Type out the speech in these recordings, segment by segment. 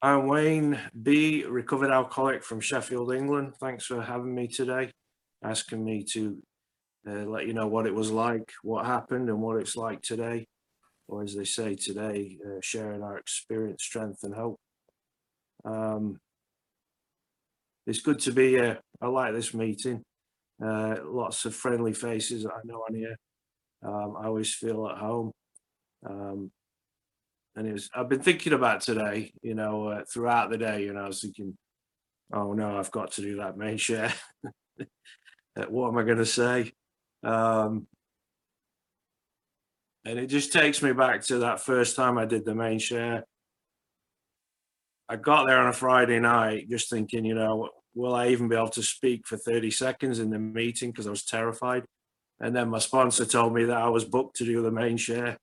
I'm Wayne B, recovered alcoholic from Sheffield, England. Thanks for having me today, asking me to uh, let you know what it was like, what happened, and what it's like today. Or as they say today, uh, sharing our experience, strength, and hope. Um, it's good to be here. I like this meeting. Uh, lots of friendly faces I know on here. Um, I always feel at home. Um, and it was, I've been thinking about today, you know, uh, throughout the day, you know, I was thinking, oh no, I've got to do that main share. Uh, what am I going to say? Um, and it just takes me back to that first time I did the main share. I got there on a Friday night just thinking, you know, will I even be able to speak for 30 seconds in the meeting because I was terrified. And then my sponsor told me that I was booked to do the main share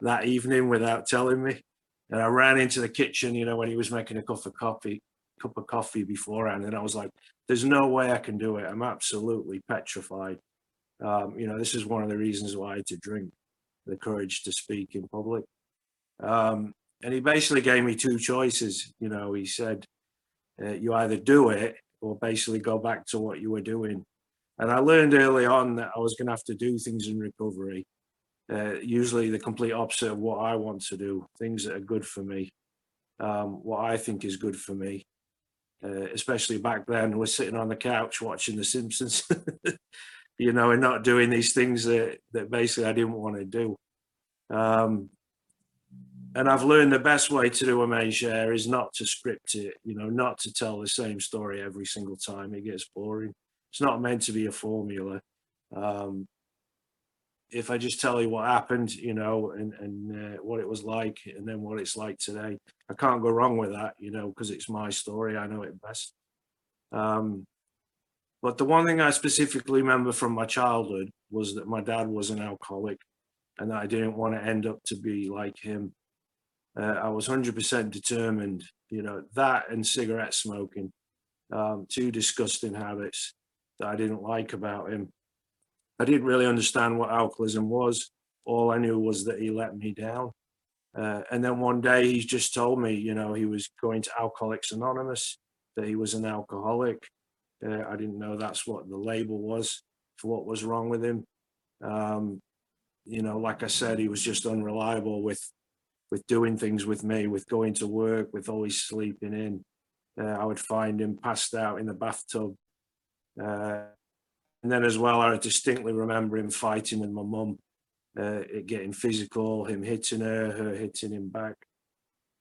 that evening without telling me. And I ran into the kitchen, you know, when he was making a cup of coffee, cup of coffee beforehand, and I was like, "There's no way I can do it. I'm absolutely petrified." Um, you know, this is one of the reasons why I had to drink, the courage to speak in public. Um, and he basically gave me two choices. You know, he said, uh, "You either do it or basically go back to what you were doing." And I learned early on that I was going to have to do things in recovery uh, usually the complete opposite of what I want to do, things that are good for me, um, what I think is good for me. Uh, especially back then, we're sitting on the couch watching The Simpsons, you know, and not doing these things that, that basically I didn't want to do. Um, and I've learned the best way to do a main share is not to script it, you know, not to tell the same story every single time. It gets boring. It's not meant to be a formula. Um, if I just tell you what happened, you know, and and uh, what it was like, and then what it's like today, I can't go wrong with that, you know, because it's my story. I know it best. Um, but the one thing I specifically remember from my childhood was that my dad was an alcoholic, and that I didn't want to end up to be like him. Uh, I was hundred percent determined, you know, that and cigarette smoking, um, two disgusting habits that I didn't like about him I didn't really understand what alcoholism was. All I knew was that he let me down. Uh, and then one day he just told me, you know, he was going to Alcoholics Anonymous, that he was an alcoholic. Uh, I didn't know that's what the label was for what was wrong with him. Um, you know, like I said, he was just unreliable with with doing things with me, with going to work, with always sleeping in. Uh, I would find him passed out in the bathtub. Uh, and then as well, I distinctly remember him fighting with my mum, uh, it getting physical, him hitting her, her hitting him back.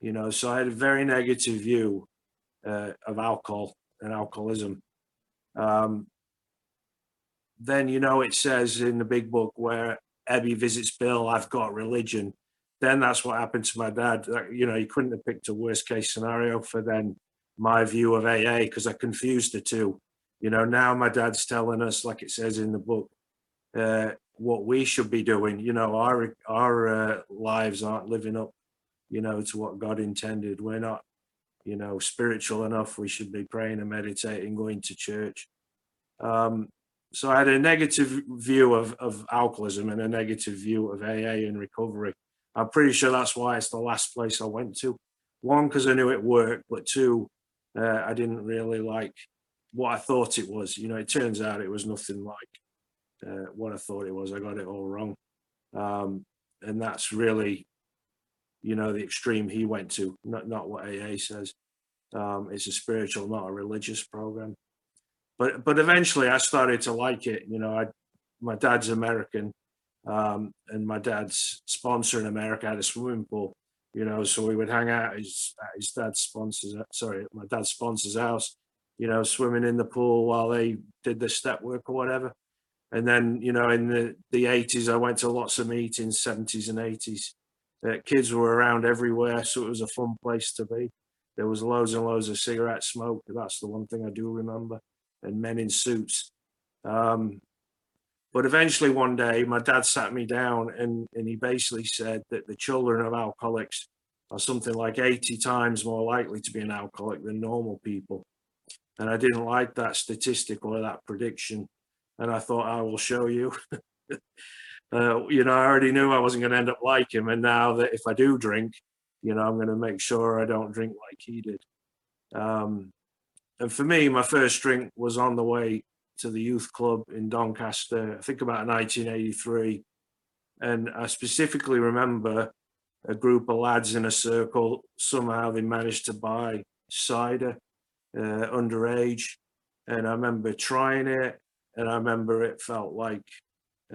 You know, so I had a very negative view uh, of alcohol and alcoholism. Um, then, you know, it says in the big book where Ebby visits Bill, I've got religion. Then that's what happened to my dad. You know, you couldn't have picked a worst case scenario for then my view of AA because I confused the two you know now my dad's telling us like it says in the book uh, what we should be doing. You know our our uh, lives aren't living up you know to what god intended. We're not you know spiritual enough. We should be praying and meditating going to church. Um, so i had a negative view of, of alcoholism and a negative view of aa and recovery. I'm pretty sure that's why it's the last place i went to. One because i knew it worked but two uh, i didn't really like what I thought it was. You know, it turns out it was nothing like uh, what I thought it was. I got it all wrong. Um, and that's really, you know, the extreme he went to, not, not what AA says. Um, it's a spiritual, not a religious program. But but eventually I started to like it. You know, I my dad's American, um, and my dad's sponsor in America had a swimming pool. You know, so we would hang out at his, at his dad's sponsors. Sorry, my dad's sponsor's house, you know, swimming in the pool while they did the step work or whatever. And then, you know, in the, the 80s, I went to lots of meetings, 70s and 80s. Uh, kids were around everywhere, so it was a fun place to be. There was loads and loads of cigarette smoke. That's the one thing I do remember. And men in suits. Um, but eventually one day, my dad sat me down and, and he basically said that the children of alcoholics are something like 80 times more likely to be an alcoholic than normal people and I didn't like that statistic or that prediction. And I thought, I will show you. uh, you know, I already knew I wasn't going to end up like him. And now that if I do drink, You know, I'm going to make sure I don't drink like he did. Um, and for me, my first drink was on the way to the youth club in Doncaster, I think about 1983. And I specifically remember a group of lads in a circle, somehow they managed to buy cider uh, underage. And I remember trying it, and I remember it felt like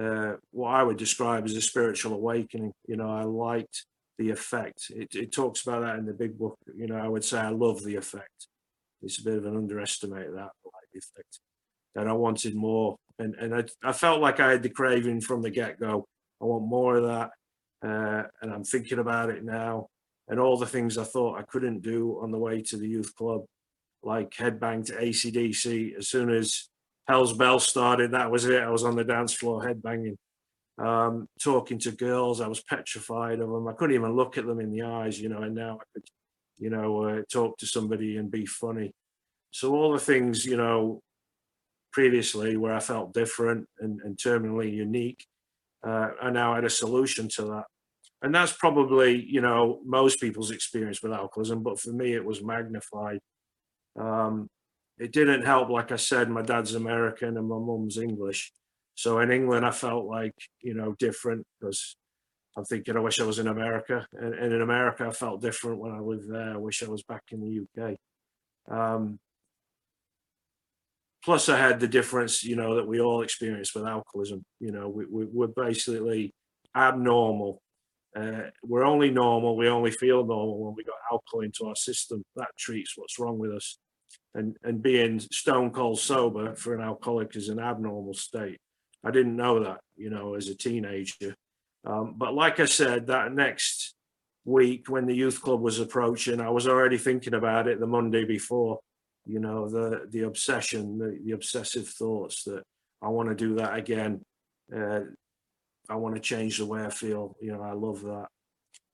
uh, what I would describe as a spiritual awakening. You know, I liked the effect. It, it talks about that in the big book. You know, I would say I love the effect. It's a bit of an underestimate that, like effect. And I wanted more. And, and I, I felt like I had the craving from the get go. I want more of that. Uh, and I'm thinking about it now. And all the things I thought I couldn't do on the way to the youth club, like headbang to ACDC. As soon as Hell's Bell started, that was it. I was on the dance floor headbanging. Um, talking to girls, I was petrified of them. I couldn't even look at them in the eyes, you know, and now I could, you know, uh, talk to somebody and be funny. So all the things, you know, previously where I felt different and, and terminally unique, uh, I now had a solution to that. And that's probably, you know, most people's experience with alcoholism, but for me, it was magnified. Um, it didn't help, like I said, my dad's American and my mum's English. So in England, I felt like, you know, different because I'm thinking, I wish I was in America. And, and, in America, I felt different when I lived there. I wish I was back in the UK. Um, plus I had the difference, you know, that we all experience with alcoholism. You know, we, we, we're basically abnormal. Uh, we're only normal. We only feel normal when we got alcohol into our system. That treats what's wrong with us. And, and being stone cold sober for an alcoholic is an abnormal state. I didn't know that, you know, as a teenager. Um, but like I said, that next week when the youth club was approaching, I was already thinking about it the Monday before you know the the obsession the, the obsessive thoughts that i want to do that again uh, i want to change the way i feel you know i love that.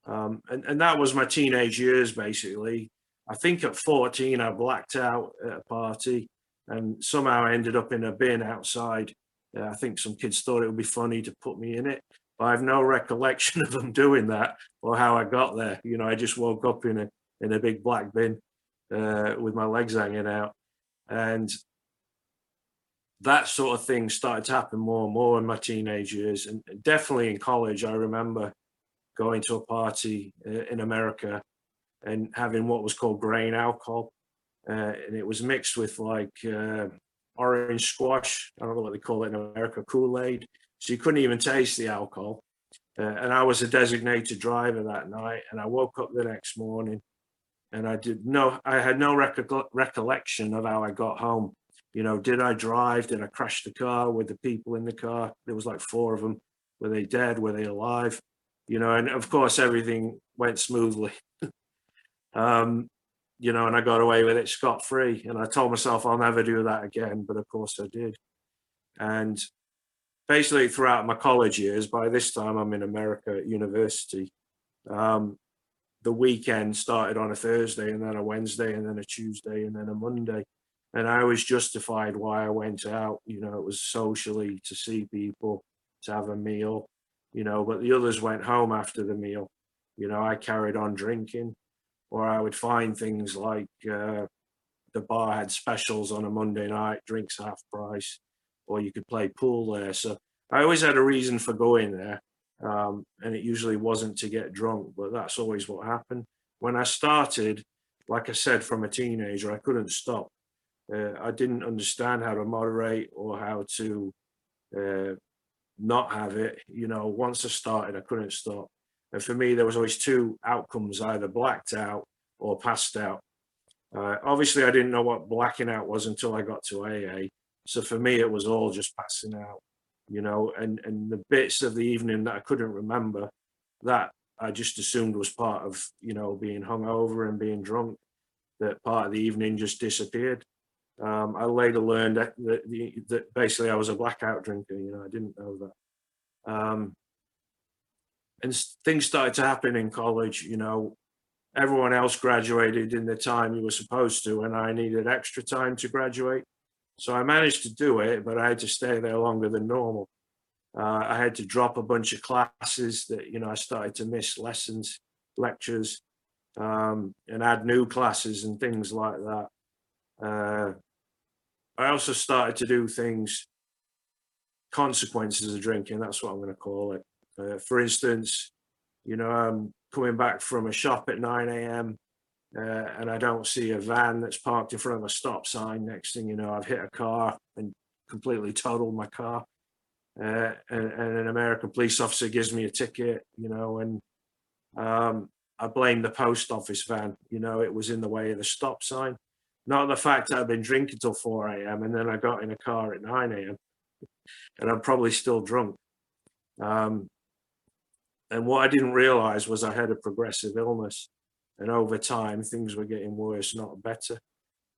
Um, and, and that was my teenage years basically. I think at 14 i blacked out at a party and somehow i ended up in a bin outside. Uh, i think some kids thought it would be funny to put me in it but i have no recollection of them doing that or how i got there. You know i just woke up in a in a big black bin uh, with my legs hanging out. And that sort of thing started to happen more and more in my teenage years. And definitely in college, I remember going to a party uh, in America and having what was called grain alcohol. Uh, and it was mixed with like uh, orange squash. I don't know what they call it in America, Kool Aid. So you couldn't even taste the alcohol. Uh, and I was a designated driver that night. And I woke up the next morning and I did no, I had no recollection of how I got home. You know, did I drive? Did I crash the car with the people in the car? There was like four of them. Were they dead? Were they alive? You know, and of course everything went smoothly. um, you know, and I got away with it scot free. And I told myself I'll never do that again, but of course I did. And basically throughout my college years, by this time I'm in America at university. Um, the weekend started on a Thursday and then a Wednesday and then a Tuesday and then a Monday. And I was justified why I went out. You know, it was socially to see people, to have a meal, you know, but the others went home after the meal. You know, I carried on drinking, or I would find things like uh, the bar had specials on a Monday night, drinks half price, or you could play pool there. So I always had a reason for going there. Um, and it usually wasn't to get drunk, but that's always what happened. When I started, like I said, from a teenager, I couldn't stop. Uh, I didn't understand how to moderate or how to uh, not have it. You know, once I started, I couldn't stop. And for me, there was always two outcomes: either blacked out or passed out. Uh, obviously, I didn't know what blacking out was until I got to AA. So for me, it was all just passing out you know, and and the bits of the evening that I couldn't remember, that I just assumed was part of you know being hungover and being drunk. That part of the evening just disappeared. Um, I later learned that, that, that, basically I was a blackout drinker. You know, I didn't know that. Um, and things started to happen in college. You know, everyone else graduated in the time you were supposed to, and I needed extra time to graduate. So I managed to do it, but I had to stay there longer than normal. Uh, I had to drop a bunch of classes that, you know, I started to miss lessons, lectures. um, and add new classes and things like that. Uh, I also started to do things, consequences of drinking, that's what I'm going to call it. Uh, for instance, you know, I'm coming back from a shop at 9 a.m. Uh, and I don't see a van that's parked in front of a stop sign. Next thing you know, I've hit a car and completely totaled my car. Uh, and, and, an American police officer gives me a ticket, you know, and um, I blame the post office van. You know, it was in the way of the stop sign, not the fact that I've been drinking till 4 a.m. and then I got in a car at 9 a.m. and I'm probably still drunk. Um, and what I didn't realize was I had a progressive illness, and over time things were getting worse, not better.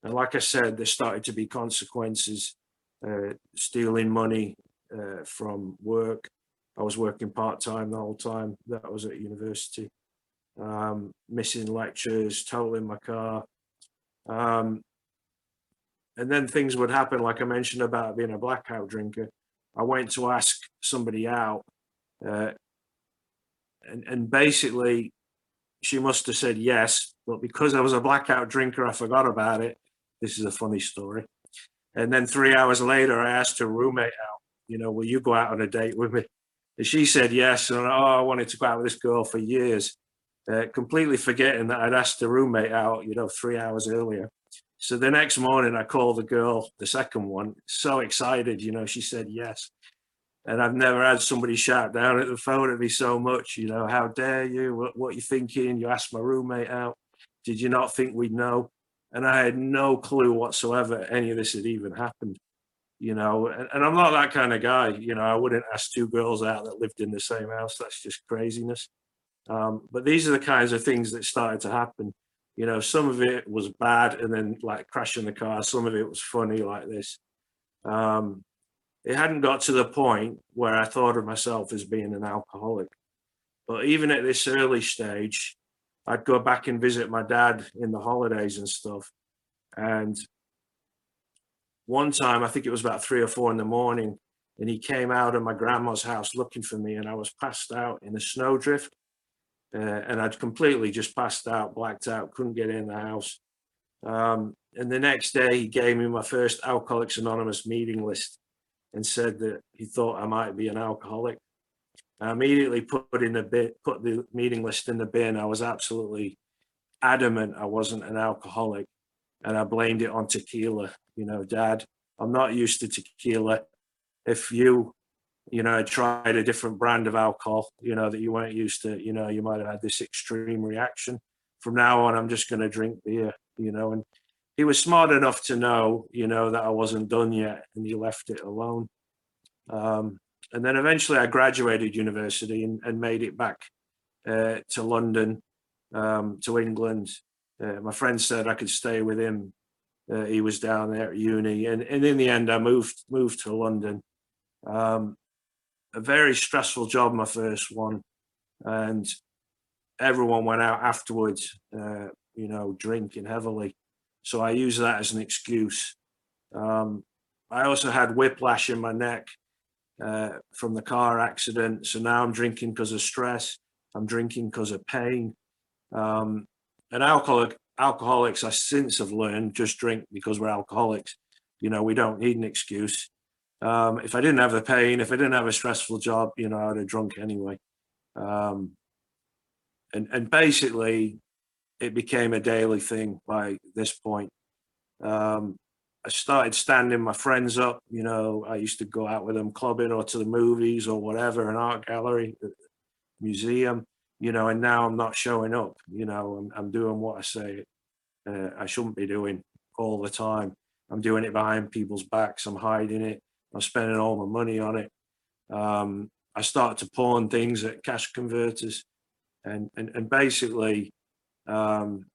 And like I said, there started to be consequences, uh, stealing money, uh, from work. I was working part time the whole time that I was at university. Um, missing lectures, totaling my car. Um, and then things would happen, like I mentioned about being a blackout drinker. I went to ask somebody out, uh, and, and basically, she must have said yes, but because I was a blackout drinker, I forgot about it. This is a funny story. And then three hours later, I asked her roommate out you know, will you go out on a date with me? And she said yes. And oh, I wanted to go out with this girl for years, uh, completely forgetting that I'd asked the roommate out, you know, three hours earlier. So the next morning, I called the girl, the second one, so excited, you know, she said yes. And I've never had somebody shout down at the phone at me so much, you know, how dare you? What, what you thinking? You asked my roommate out. Did you not think we'd know? And I had no clue whatsoever any of this had even happened you know, and, and, I'm not that kind of guy. You know, I wouldn't ask two girls out that lived in the same house. That's just craziness. Um, but these are the kinds of things that started to happen. You know, some of it was bad and then like crashing the car. Some of it was funny like this. Um, it hadn't got to the point where I thought of myself as being an alcoholic. But even at this early stage, I'd go back and visit my dad in the holidays and stuff. And one time, I think it was about three or four in the morning, and he came out of my grandma's house looking for me, and I was passed out in a snowdrift. Uh, and I'd completely just passed out, blacked out, couldn't get in the house. Um, and the next day, he gave me my first Alcoholics Anonymous meeting list and said that he thought I might be an alcoholic. I immediately put in the bit, put the meeting list in the bin. I was absolutely adamant I wasn't an alcoholic, and I blamed it on tequila you know, dad, I'm not used to tequila. If you, you know, I tried a different brand of alcohol, you know, that you weren't used to, you know, you might have had this extreme reaction. From now on, I'm just going to drink beer, you know. And he was smart enough to know, you know, that I wasn't done yet, and he left it alone. Um, and then eventually, I graduated university and, and made it back uh, to London, um, to England. Uh, my friend said I could stay with him uh, he was down there at uni, and, and in the end, I moved moved to London. Um, a very stressful job, my first one, and everyone went out afterwards, uh, you know, drinking heavily. So I use that as an excuse. Um, I also had whiplash in my neck uh, from the car accident. So now I'm drinking because of stress. I'm drinking because of pain. Um, and alcohol alcoholics, I since have learned just drink because we're alcoholics. You know, we don't need an excuse. Um, if I didn't have the pain, if I didn't have a stressful job, you know, I'd have drunk anyway. Um, and and basically, it became a daily thing by this point. Um, I started standing my friends up. You know, I used to go out with them clubbing or to the movies or whatever, an art gallery, museum you know, and now I'm not showing up, you know, I'm, I'm doing what I say uh, I shouldn't be doing all the time. I'm doing it behind people's backs. I'm hiding it. I'm spending all my money on it. Um, I started to pawn things at cash converters and, and, and basically um,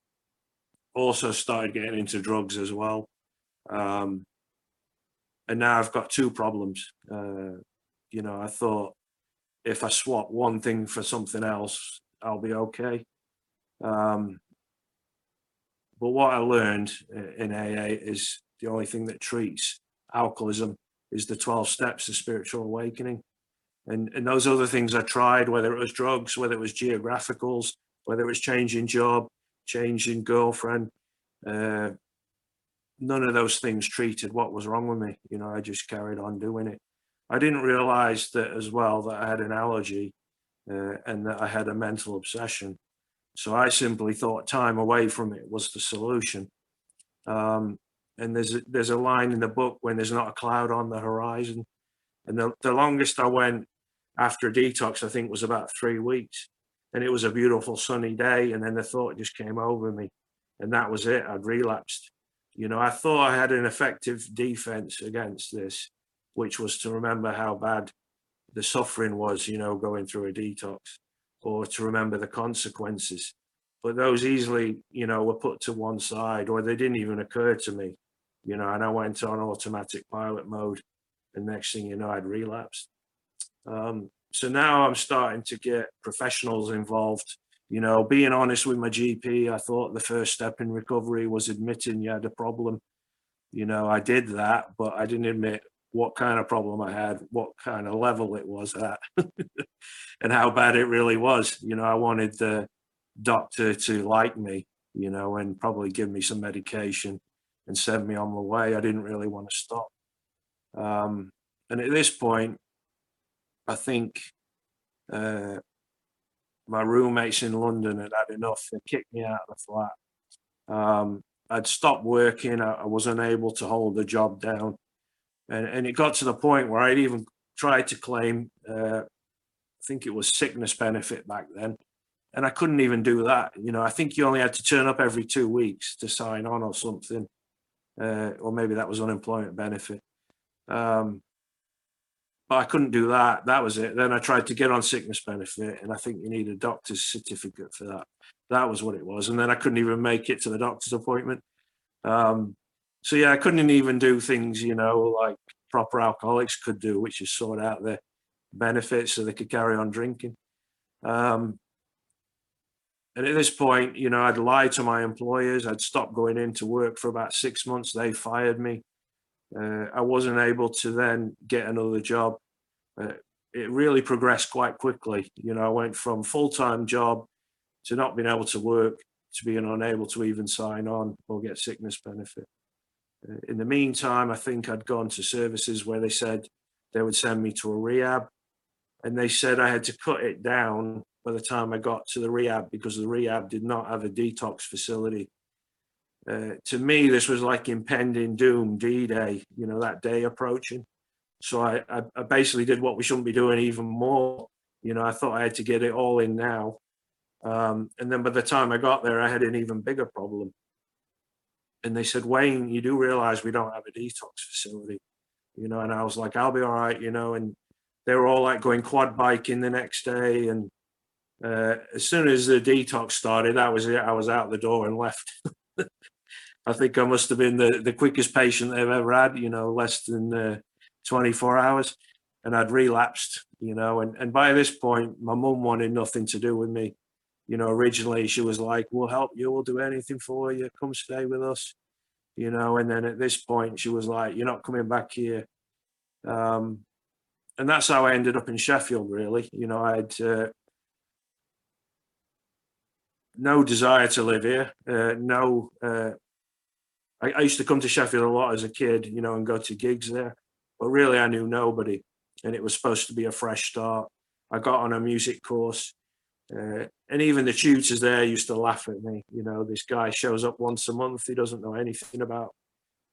also started getting into drugs as well. Um, and now I've got two problems. Uh, you know, I thought if I swap one thing for something else, I'll be okay. Um, but what I learned uh, in AA is the only thing that treats alcoholism is the 12 steps of spiritual awakening. And, and those other things I tried, whether it was drugs, whether it was geographicals, whether it was changing job, changing girlfriend. Uh, none of those things treated what was wrong with me. You know, I just carried on doing it. I didn't realize that as well that I had an allergy uh, and that I had a mental obsession. So I simply thought time away from it was the solution. Um, and there's a, there's a line in the book when there's not a cloud on the horizon. And the, the longest I went after a detox, I think was about three weeks. And it was a beautiful sunny day. And then the thought just came over me. And that was it. I'd relapsed. You know, I thought I had an effective defense against this, which was to remember how bad the suffering was, you know, going through a detox or to remember the consequences. But those easily, you know, were put to one side or they didn't even occur to me, you know, and I went on automatic pilot mode. And next thing you know, I'd relapsed. Um, so now I'm starting to get professionals involved. You know, being honest with my GP, I thought the first step in recovery was admitting you had a problem. You know, I did that, but I didn't admit what kind of problem I had, what kind of level it was at, and how bad it really was. You know, I wanted the doctor to like me, you know, and probably give me some medication and send me on my way. I didn't really want to stop. Um, and at this point, I think uh, my roommates in London had had enough. They kicked me out of the flat. Um, I'd stopped working. I, I, was unable to hold the job down. And, and it got to the point where I'd even tried to claim, uh, I think it was sickness benefit back then. And I couldn't even do that. You know, I think you only had to turn up every two weeks to sign on or something. Uh, or maybe that was unemployment benefit. Um, but I couldn't do that. That was it. Then I tried to get on sickness benefit, and I think you need a doctor's certificate for that. That was what it was. And then I couldn't even make it to the doctor's appointment. Um, so yeah, I couldn't even do things, you know, like proper alcoholics could do, which is sort out their benefits so they could carry on drinking. Um, and at this point, you know, I'd lied to my employers. I'd stopped going into work for about six months. They fired me. Uh, I wasn't able to then get another job. Uh, it really progressed quite quickly. You know, I went from full-time job to not being able to work to being unable to even sign on or get sickness benefit. Uh, in the meantime, I think I'd gone to services where they said they would send me to a rehab. And they said I had to cut it down by the time I got to the rehab because the rehab did not have a detox facility uh, to me, this was like impending doom, D-Day, you know, that day approaching. So I, I, I, basically did what we shouldn't be doing even more. You know, I thought I had to get it all in now. Um, and then by the time I got there, I had an even bigger problem. And they said, Wayne, you do realize we don't have a detox facility, you know, and I was like, I'll be all right, you know, and they were all like going quad biking the next day. And uh, as soon as the detox started, that was it. I was out the door and left. I think I must have been the, the quickest patient they've ever had, you know, less than uh, 24 hours. And I'd relapsed, you know, and, and by this point, my mum wanted nothing to do with me. You know, originally she was like, we'll help you, we'll do anything for you, come stay with us, you know, and then at this point she was like, you're not coming back here. Um, and that's how I ended up in Sheffield, really. You know, I had uh, no desire to live here, uh, no uh, I, I, used to come to Sheffield a lot as a kid, you know, and go to gigs there. But really, I knew nobody, and it was supposed to be a fresh start. I got on a music course, uh, and even the tutors there used to laugh at me. You know, this guy shows up once a month. He doesn't know anything about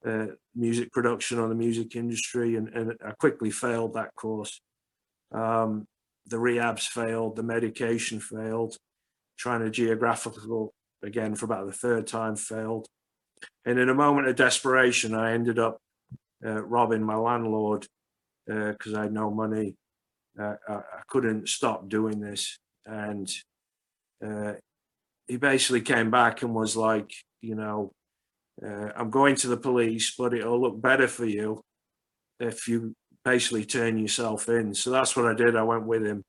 uh, music production or the music industry, and, and I quickly failed that course. Um, the rehabs failed, the medication failed, trying to geographical again for about the third time failed. And in a moment of desperation, I ended up uh, robbing my landlord because uh, I had no money. Uh, I, I, couldn't stop doing this. And uh, he basically came back and was like, you know, uh, I'm going to the police, but it'll look better for you if you basically turn yourself in. So that's what I did. I went with him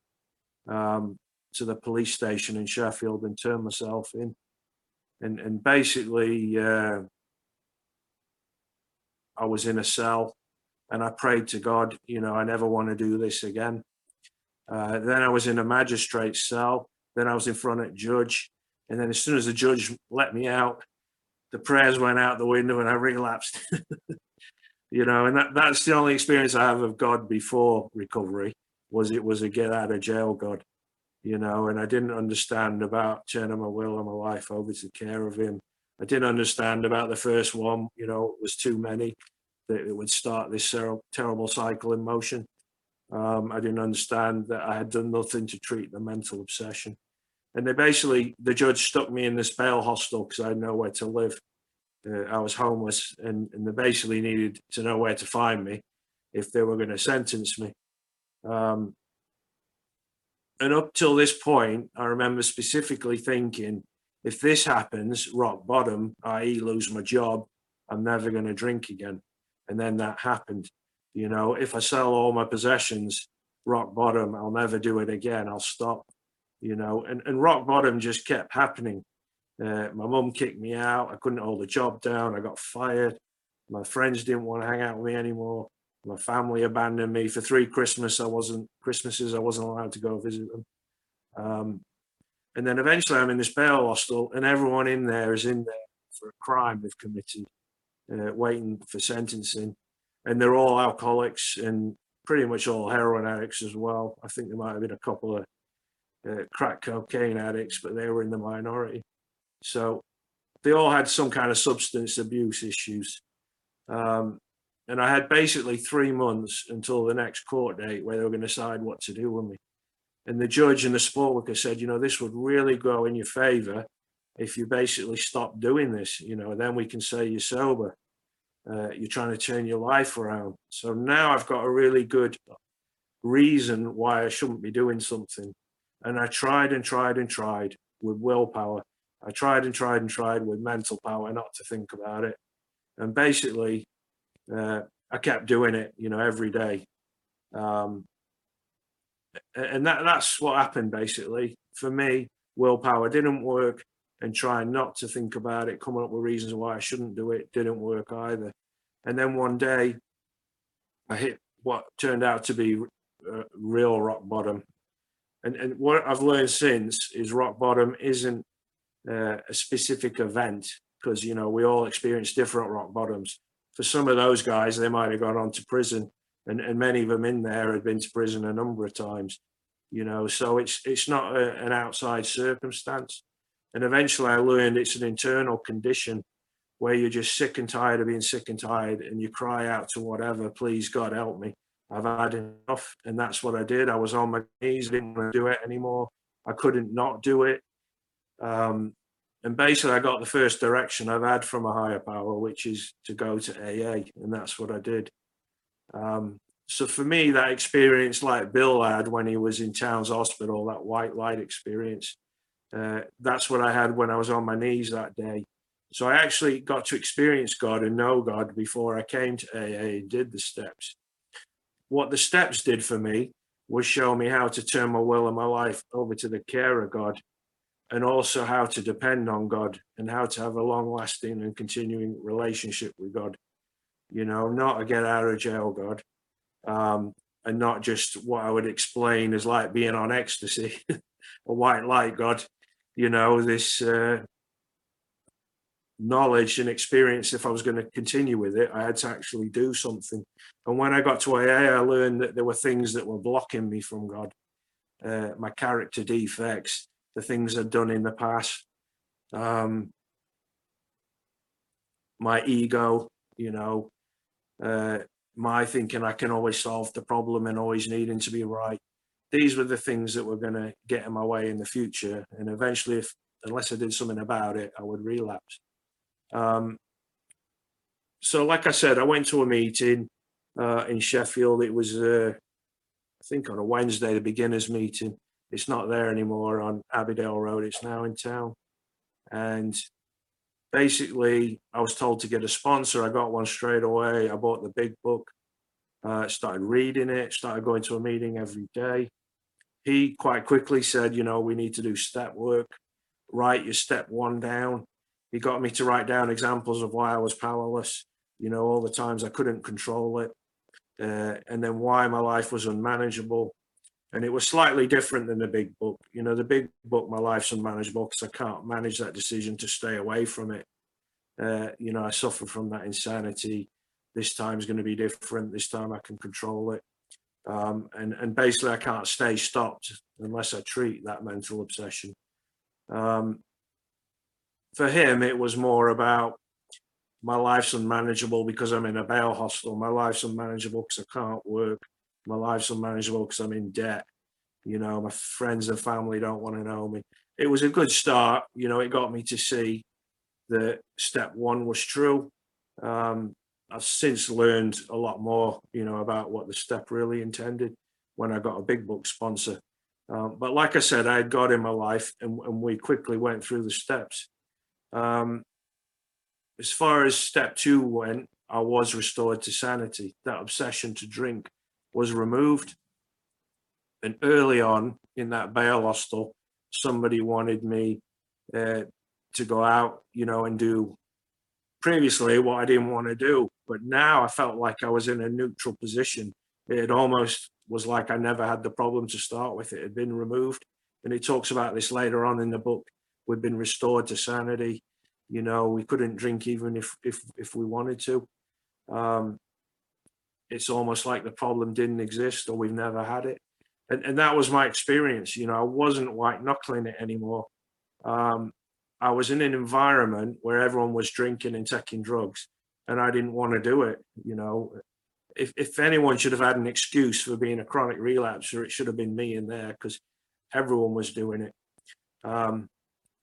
um, to the police station in Sheffield and turned myself in and and basically uh, I was in a cell and I prayed to God, you know, I never want to do this again. Uh, then I was in a magistrate's cell. Then I was in front of a judge. And then as soon as the judge let me out, the prayers went out the window and I relapsed. you know, and that, that's the only experience I have of God before recovery was it was a get out of jail God, you know, and I didn't understand about turning my will and my life over to care of him. I didn't understand about the first one, you know, it was too many that it would start this terrible cycle in motion. Um, I didn't understand that I had done nothing to treat the mental obsession. And they basically, the judge stuck me in this bail hostel because I had nowhere to live. Uh, I was homeless and, and they basically needed to know where to find me if they were going to sentence me. Um, and up till this point, I remember specifically thinking, if this happens, rock bottom, i.e., lose my job, I'm never going to drink again. And then that happened. You know, if I sell all my possessions, rock bottom, I'll never do it again. I'll stop. You know, and, and rock bottom just kept happening. Uh, my mum kicked me out. I couldn't hold a job down. I got fired. My friends didn't want to hang out with me anymore. My family abandoned me for three Christmas. I wasn't Christmases. I wasn't allowed to go visit them. Um, and then eventually, I'm in this bail hostel, and everyone in there is in there for a crime they've committed, uh, waiting for sentencing. And they're all alcoholics and pretty much all heroin addicts as well. I think there might have been a couple of uh, crack cocaine addicts, but they were in the minority. So they all had some kind of substance abuse issues. Um, and I had basically three months until the next court date where they were going to decide what to do with me. And the judge and the sport worker said, you know, this would really go in your favor if you basically stop doing this, you know, then we can say you're sober. Uh, you're trying to turn your life around. So now I've got a really good reason why I shouldn't be doing something. And I tried and tried and tried with willpower. I tried and tried and tried with mental power not to think about it. And basically, uh, I kept doing it, you know, every day. Um, and that that's what happened basically for me. Willpower didn't work, and trying not to think about it, coming up with reasons why I shouldn't do it, didn't work either. And then one day, I hit what turned out to be uh, real rock bottom. And and what I've learned since is rock bottom isn't uh, a specific event because you know we all experience different rock bottoms for some of those guys, they might have gone on to prison, and, and many of them in there had been to prison a number of times. You know, so it's it's not a, an outside circumstance. And eventually, I learned it's an internal condition where you're just sick and tired of being sick and tired, and you cry out to whatever, please God help me. I've had enough, and that's what I did. I was on my knees, didn't want to do it anymore. I couldn't not do it. Um, and basically I got the first direction I've had from a higher power, which is to go to AA, and that's what I did. Um, so for me, that experience, like Bill had when he was in Towns Hospital, that white light experience, uh, that's what I had when I was on my knees that day. So I actually got to experience God and know God before I came to AA and did the steps. What the steps did for me was show me how to turn my will and my life over to the care of God and also how to depend on God and how to have a long lasting and continuing relationship with God. You know, not a get out of jail God, um, and not just what I would explain as like being on ecstasy, a white light God. You know, this uh, knowledge and experience. If I was going to continue with it, I had to actually do something. And when I got to AA, I learned that there were things that were blocking me from God, uh, my character defects the things I'd done in the past. Um, my ego, you know, uh, my thinking I can always solve the problem and always needing to be right. These were the things that were going to get in my way in the future. And eventually, if unless I did something about it, I would relapse. Um, so, like I said, I went to a meeting uh, in Sheffield. It was, uh, I think, on a Wednesday, the beginners meeting, it's not there anymore on Abbeydale Road. It's now in town. And basically, I was told to get a sponsor. I got one straight away. I bought the big book, uh, started reading it, started going to a meeting every day. He quite quickly said, you know, we need to do step work, write your step one down. He got me to write down examples of why I was powerless, you know, all the times I couldn't control it, uh, and then why my life was unmanageable, And it was slightly different than the big book. You know, the big book, my life's unmanageable because I can't manage that decision to stay away from it. Uh, you know, I suffer from that insanity. This time's going to be different. This time I can control it. Um, and, and basically I can't stay stopped unless I treat that mental obsession. Um, for him, it was more about my life's unmanageable because I'm in a bail hostel. My life's unmanageable because I can't work. My life's unmanageable because I'm in debt. You know, my friends and family don't want to know me. It was a good start. You know, it got me to see that step one was true. Um, I've since learned a lot more, you know, about what the step really intended when I got a big book sponsor. Um, but like I said, I had God in my life and, and we quickly went through the steps. Um, as far as step two went, I was restored to sanity. That obsession to drink was removed. And early on in that bail hostel, somebody wanted me uh, to go out, you know, and do previously what I didn't want to do. But now I felt like I was in a neutral position. It almost was like I never had the problem to start with. It had been removed. And it talks about this later on in the book. We've been restored to sanity. You know, we couldn't drink even if if if we wanted to. Um, it's almost like the problem didn't exist or we've never had it. And, and that was my experience. You know, I wasn't white knuckling it anymore. Um, I was in an environment where everyone was drinking and taking drugs, and I didn't want to do it. You know, if, if anyone should have had an excuse for being a chronic relapser, it should have been me in there because everyone was doing it. Um,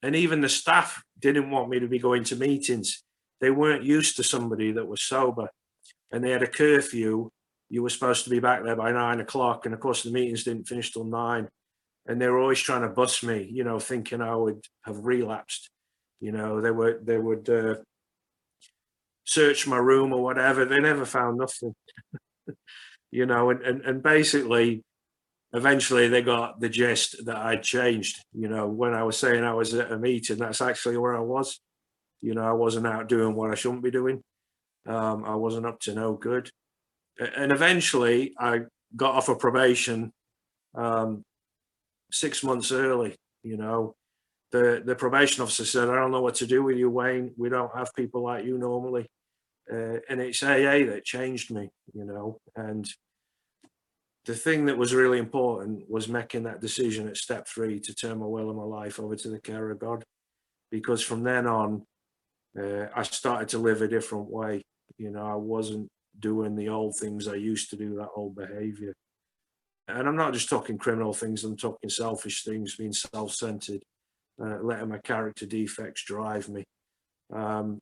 and even the staff didn't want me to be going to meetings. They weren't used to somebody that was sober and they had a curfew. You were supposed to be back there by nine o'clock. And of course, the meetings didn't finish till nine and they were always trying to bust me, you know, thinking I would have relapsed. You know, they were they would uh, search my room or whatever. They never found nothing. you know, and, and and basically, eventually they got the gist that I'd changed. You know, when I was saying I was at a meeting, that's actually where I was. You know, I wasn't out doing what I shouldn't be doing. Um, I wasn't up to no good. And eventually, I got off of probation um, six months early. You know, the the probation officer said, "I don't know what to do with you, Wayne. We don't have people like you normally." Uh, and it's AA that changed me. You know, and the thing that was really important was making that decision at step three to turn my will and my life over to the care of God, because from then on, uh, I started to live a different way. You know, I wasn't doing the old things I used to do, that old behavior and I'm not just talking criminal things, I'm talking selfish things, being self-centered, uh, letting my character defects drive me. Um,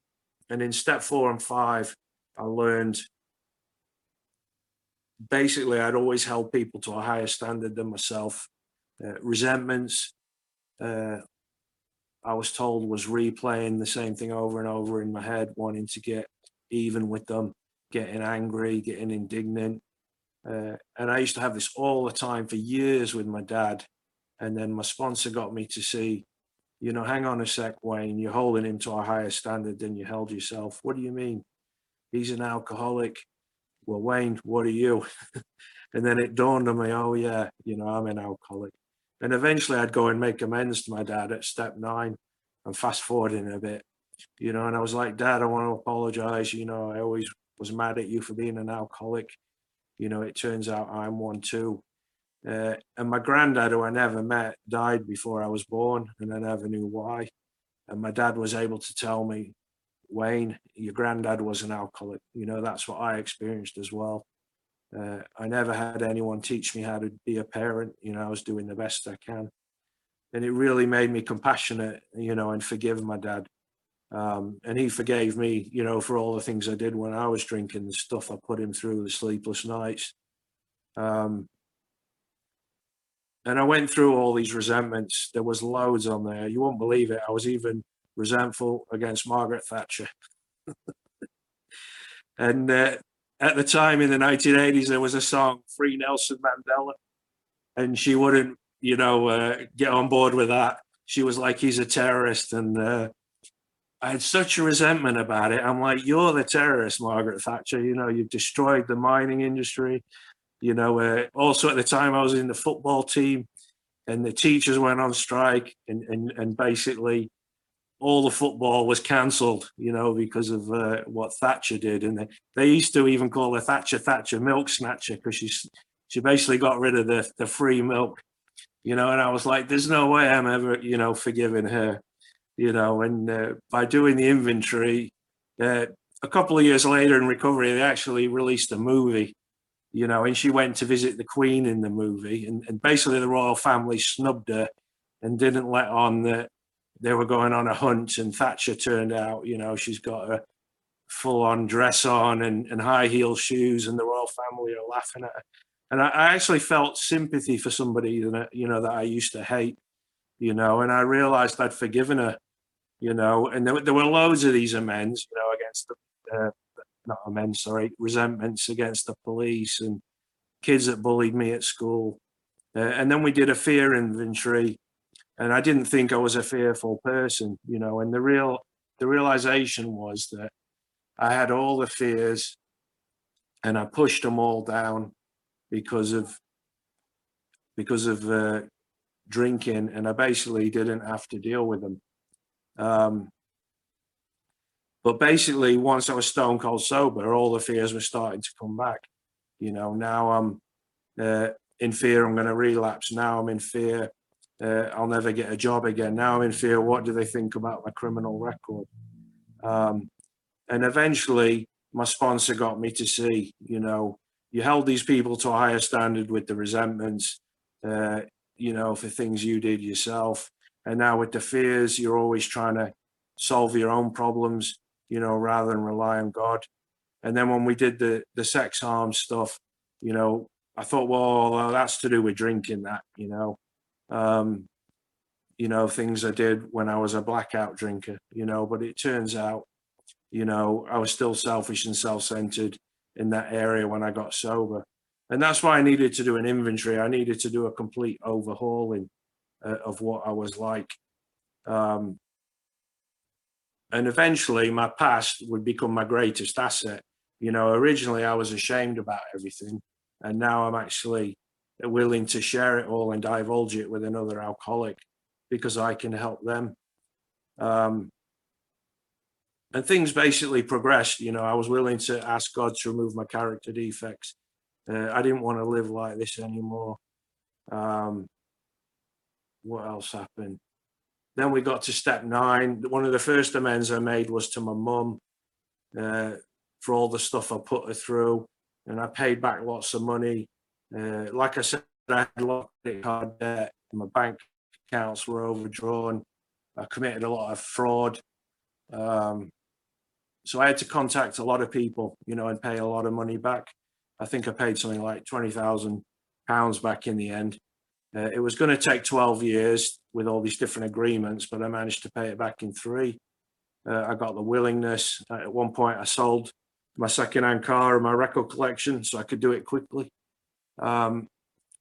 and in step four and five, I learned basically I'd always held people to a higher standard than myself. Uh, resentments, uh, I was told was replaying the same thing over and over in my head, wanting to get even with them, getting angry, getting indignant, uh, and I used to have this all the time for years with my dad. And then my sponsor got me to see, you know, hang on a sec, Wayne, you're holding him to a higher standard than you held yourself. What do you mean? He's an alcoholic. Well, Wayne, what are you? and then it dawned on me, oh, yeah, you know, I'm an alcoholic. And eventually I'd go and make amends to my dad at step nine. I'm fast forwarding a bit, you know, and I was like, Dad, I want to apologize. You know, I always was mad at you for being an alcoholic you know, it turns out I'm one too. Uh, and my granddad, who I never met, died before I was born, and I never knew why. And my dad was able to tell me, Wayne, your granddad was an alcoholic. You know, that's what I experienced as well. Uh, I never had anyone teach me how to be a parent. You know, I was doing the best I can. And it really made me compassionate, you know, and forgive my dad. Um, and he forgave me, you know, for all the things I did when I was drinking, the stuff I put him through, the sleepless nights. Um, and I went through all these resentments. There was loads on there. You won't believe it. I was even resentful against Margaret Thatcher. and uh, at the time in the 1980s, there was a song, Free Nelson Mandela. And she wouldn't, you know, uh, get on board with that. She was like, he's a terrorist. And uh, I had such a resentment about it. I'm like, you're the terrorist, Margaret Thatcher. You know, you've destroyed the mining industry. You know, uh, also at the time I was in the football team, and the teachers went on strike, and and and basically all the football was cancelled, you know, because of uh, what Thatcher did. And they, they used to even call her Thatcher Thatcher Milk Snatcher because she she basically got rid of the the free milk, you know. And I was like, there's no way I'm ever, you know, forgiving her, you know. And uh, by doing the inventory, uh, a couple of years later in recovery, they actually released a movie, you know, and she went to visit the Queen in the movie, and, and basically the royal family snubbed her and didn't let on that they were going on a hunt and Thatcher turned out, you know, she's got a full on dress on and, and high heel shoes and the royal family are laughing at her. And I, I actually felt sympathy for somebody that, you know, that I used to hate, you know, and I realized I'd forgiven her, you know, and there, there were loads of these amends, you know, against the, uh, not amends, sorry, resentments against the police and kids that bullied me at school. Uh, and then we did a fear inventory and I didn't think I was a fearful person, you know. And the real the realization was that I had all the fears, and I pushed them all down because of because of uh, drinking, and I basically didn't have to deal with them. Um, but basically, once I was stone cold sober, all the fears were starting to come back. You know, now I'm uh, in fear I'm going to relapse. Now I'm in fear uh, I'll never get a job again. Now I'm in fear. What do they think about my criminal record? Um, and eventually, my sponsor got me to see, you know, you held these people to a higher standard with the resentments, uh, you know, for things you did yourself. And now with the fears, you're always trying to solve your own problems, you know, rather than rely on God. And then when we did the the sex harm stuff, you know, I thought, well, that's to do with drinking that, you know um, you know, things I did when I was a blackout drinker, you know, but it turns out, you know, I was still selfish and self centered in that area when I got sober. And that's why I needed to do an inventory. I needed to do a complete overhauling uh, of what I was like. Um, and eventually my past would become my greatest asset. You know, originally I was ashamed about everything. And now I'm actually willing to share it all and divulge it with another alcoholic because I can help them. Um, and things basically progressed. You know, I was willing to ask God to remove my character defects. Uh, I didn't want to live like this anymore. Um, what else happened? Then we got to step nine. One of the first amends I made was to my mum uh, for all the stuff I put her through, and I paid back lots of money. Uh, like I said, I had a lot of credit card debt. My bank accounts were overdrawn. I committed a lot of fraud. Um, so I had to contact a lot of people, you know, and pay a lot of money back. I think I paid something like twenty thousand pounds back in the end. Uh, it was going to take twelve years with all these different agreements, but I managed to pay it back in three. Uh, I got the willingness. At one point, I sold my second-hand car and my record collection so I could do it quickly. Um,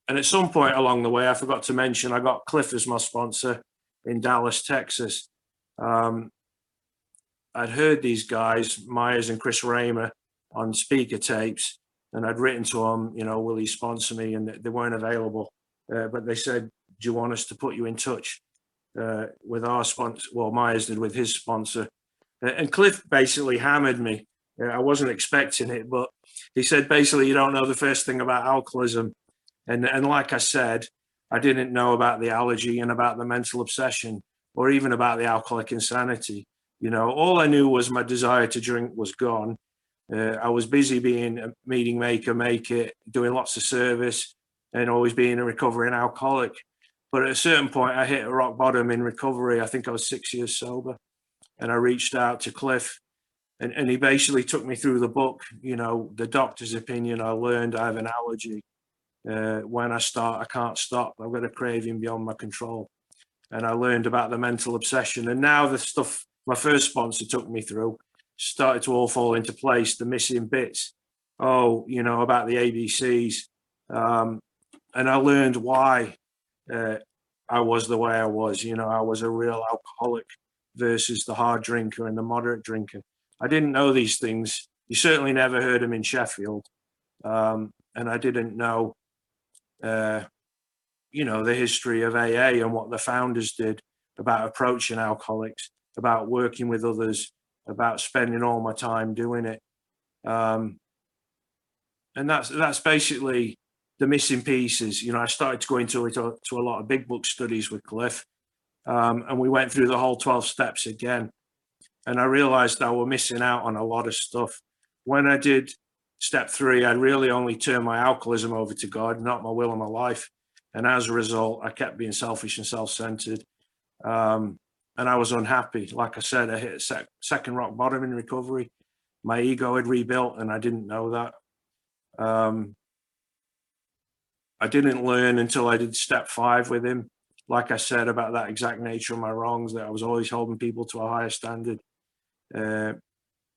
and at some point along the way, I forgot to mention I got Cliff as my sponsor in Dallas, Texas. Um, I'd heard these guys, Myers and Chris Raymer, on speaker tapes, and I'd written to them, you know, will he sponsor me? And they weren't available. Uh, but they said, do you want us to put you in touch uh, with our sponsor? Well, Myers did with his sponsor. And Cliff basically hammered me. Uh, I wasn't expecting it, but he said basically you don't know the first thing about alcoholism and and like i said i didn't know about the allergy and about the mental obsession or even about the alcoholic insanity you know all i knew was my desire to drink was gone uh, i was busy being a meeting maker make it doing lots of service and always being a recovering alcoholic. But at a certain point i hit a rock bottom in recovery. I think i was six years sober and i reached out to cliff and, and he basically took me through the book you know the doctor's opinion. I learned i have an allergy. Uh, when i start i can't stop. I've got a craving beyond my control. And i learned about the mental obsession. And now the stuff my first sponsor took me through started to all fall into place the missing bits. Oh you know about the abcs um, and i learned why uh, i was the way i was you know i was a real alcoholic versus the hard drinker and the moderate drinker I didn't know these things. You certainly never heard them in Sheffield. Um, and I didn't know, uh, you know, the history of AA and what the founders did about approaching alcoholics, about working with others, about spending all my time doing it. Um, and that's that's basically the missing pieces. You know, I started to go into it to, to a lot of big book studies with Cliff, um, and we went through the whole twelve steps again. And I realized I were missing out on a lot of stuff. When I did step three, I really only turned my alcoholism over to God, not my will and my life. And as a result, I kept being selfish and self-centered. Um, and I was unhappy. Like I said, I hit a sec- second rock bottom in recovery. My ego had rebuilt, and I didn't know that. Um, I didn't learn until I did step five with him. Like I said about that exact nature of my wrongs, that I was always holding people to a higher standard. Uh,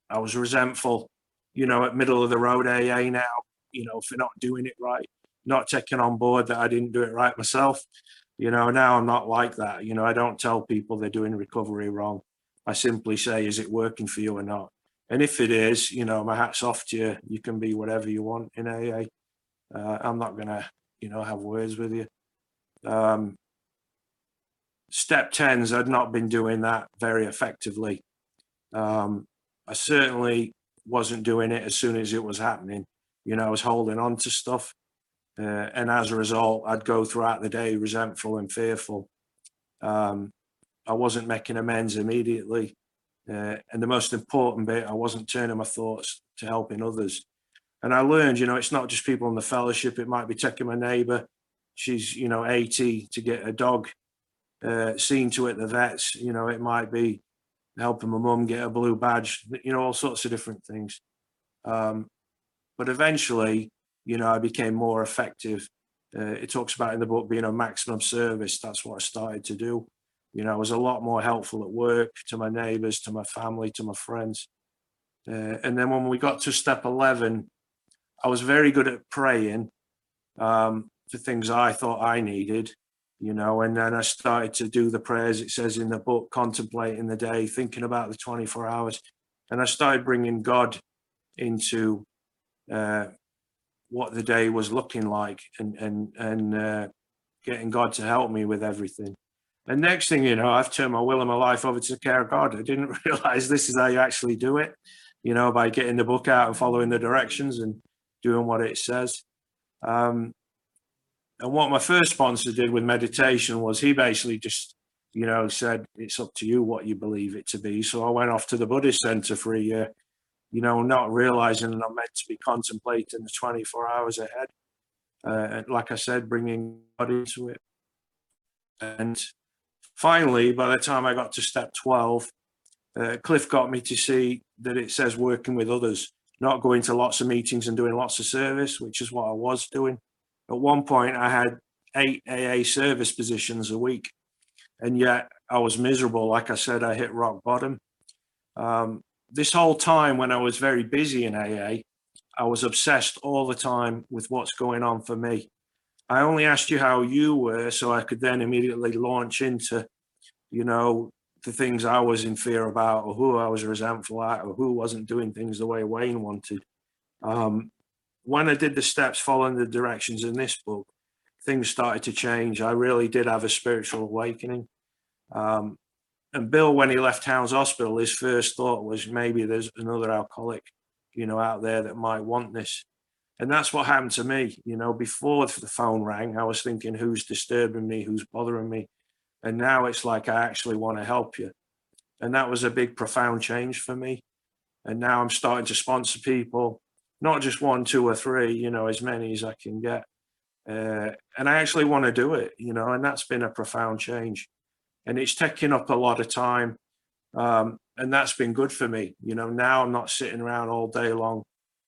I was resentful, you know, at middle of the road AA now, you know, for not doing it right, not taking on board that I didn't do it right myself. You know, now I'm not like that. You know, I don't tell people they're doing recovery wrong. I simply say, is it working for you or not? And if it is, you know, my hat's off to you. You can be whatever you want in AA. Uh, I'm not going to, you know, have words with you. Um, step 10s, I'd not been doing that very effectively. Um, I certainly wasn't doing it as soon as it was happening. You know, I was holding on to stuff. Uh, and as a result, I'd go throughout the day resentful and fearful. Um, I wasn't making amends immediately. Uh, and the most important bit, I wasn't turning my thoughts to helping others. And I learned, you know, it's not just people in the fellowship. It might be taking my neighbour. She's, you know, 80 to get a dog uh, seen to at the vets. You know, it might be helping my mum get a blue badge, you know, all sorts of different things. Um, but eventually, you know, I became more effective. Uh, it talks about in the book being a maximum service. That's what I started to do. You know, I was a lot more helpful at work to my neighbors, to my family, to my friends. Uh, and then when we got to step 11, I was very good at praying um, for things I thought I needed, you know, and then I started to do the prayers it says in the book, contemplating the day, thinking about the 24 hours. And I started bringing God into uh, what the day was looking like and, and, and uh, getting God to help me with everything. And next thing you know, I've turned my will and my life over to the care of God. I didn't realize this is how you actually do it, you know, by getting the book out and following the directions and doing what it says. Um, and what my first sponsor did with meditation was he basically just, you know, said, it's up to you what you believe it to be. So I went off to the Buddhist center for a year, you know, not realizing that I'm meant to be contemplating the 24 hours ahead. Uh, and like I said, bringing God into it. And finally, by the time I got to step 12, uh, Cliff got me to see that it says working with others, not going to lots of meetings and doing lots of service, which is what I was doing. At one point, I had eight AA service positions a week, and yet I was miserable. Like I said, I hit rock bottom. Um, this whole time, when I was very busy in AA, I was obsessed all the time with what's going on for me. I only asked you how you were so I could then immediately launch into, you know, the things I was in fear about or who I was resentful at or who wasn't doing things the way Wayne wanted. Um, when I did the steps following the directions in this book, things started to change. I really did have a spiritual awakening. Um, and Bill, when he left Towns Hospital, his first thought was maybe there's another alcoholic, you know, out there that might want this. And that's what happened to me. You know, before the phone rang, I was thinking, who's disturbing me? Who's bothering me? And now it's like, I actually want to help you. And that was a big, profound change for me. And now I'm starting to sponsor people not just one, two, or three, you know, as many as I can get. Uh, and I actually want to do it, you know, and that's been a profound change. And it's taking up a lot of time. Um, and that's been good for me. You know, now I'm not sitting around all day long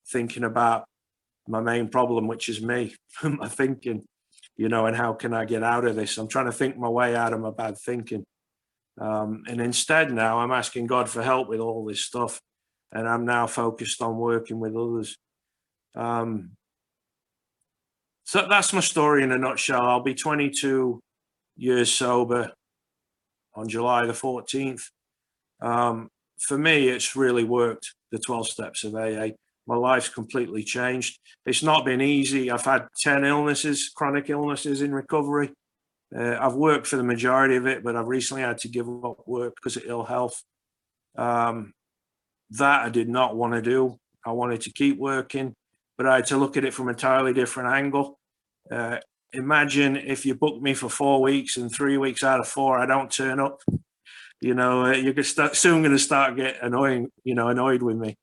thinking about my main problem, which is me, my thinking, you know, and how can I get out of this? I'm trying to think my way out of my bad thinking. Um, and instead now I'm asking God for help with all this stuff. And I'm now focused on working with others. Um, so that's my story in a nutshell. I'll be 22 years sober on July the 14th. Um, for me, it's really worked the 12 steps of AA. My life's completely changed. It's not been easy. I've had 10 illnesses, chronic illnesses in recovery. Uh, I've worked for the majority of it, but I've recently had to give up work because of ill health. Um, that I did not want to do. I wanted to keep working, but I had to look at it from an entirely different angle. Uh, imagine if you book me for four weeks and three weeks out of four, I don't turn up. You know, uh, you're soon going to start get annoying, you know, annoyed with me.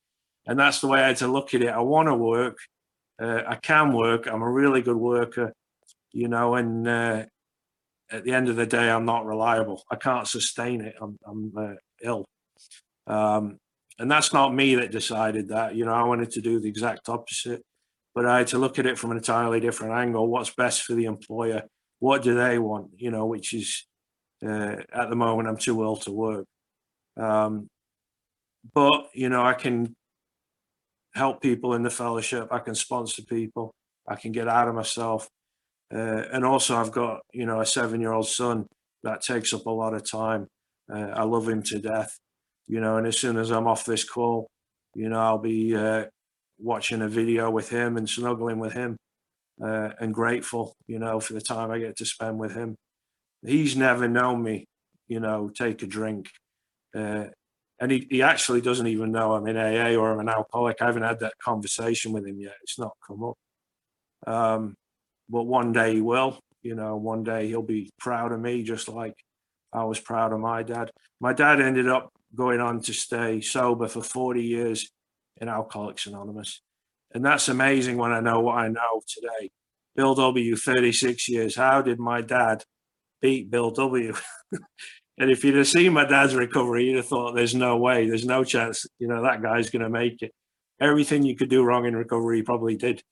And that's the way I had to look at it. I want to work. Uh, I can work. I'm a really good worker, you know, and uh, at the end of the day, I'm not reliable. I can't sustain it. I'm, I'm uh, ill. Um, and that's not me that decided that. You know, I wanted to do the exact opposite, but I had to look at it from an entirely different angle. What's best for the employer? What do they want? You know, which is uh, at the moment I'm too ill to work. Um, but you know, I can help people in the fellowship. I can sponsor people. I can get out of myself. Uh, and also, I've got you know a seven-year-old son that takes up a lot of time. Uh, I love him to death, you know. And as soon as I'm off this call, you know, I'll be uh, watching a video with him and snuggling with him, uh, and grateful, you know, for the time I get to spend with him. He's never known me, you know, take a drink, uh, and he, he actually doesn't even know I'm in AA or I'm an alcoholic. I haven't had that conversation with him yet. It's not come up. Um, but one day he will, you know, one day he'll be proud of me, just like I was proud of my dad. My dad ended up going on to stay sober for 40 years in Alcoholics Anonymous. And that's amazing when I know what I know today. Bill W, 36 years. How did my dad beat Bill W? and if you'd have seen my dad's recovery, you'd have thought there's no way, there's no chance, you know, that guy's going to make it. Everything you could do wrong in recovery, he probably did.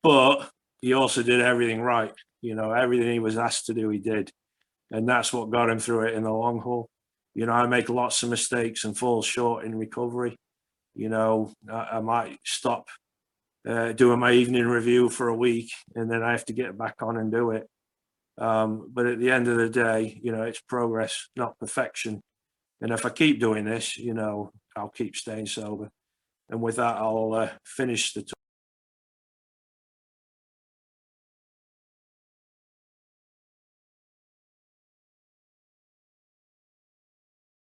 But he also did everything right. You know, everything he was asked to do, he did. And that's what got him through it in the long haul. You know, I make lots of mistakes and fall short in recovery. You know, I, I might stop uh, doing my evening review for a week and then I have to get back on and do it. Um, but at the end of the day, you know, it's progress, not perfection. And if I keep doing this, you know, I'll keep staying sober. And with that, I'll uh, finish the talk.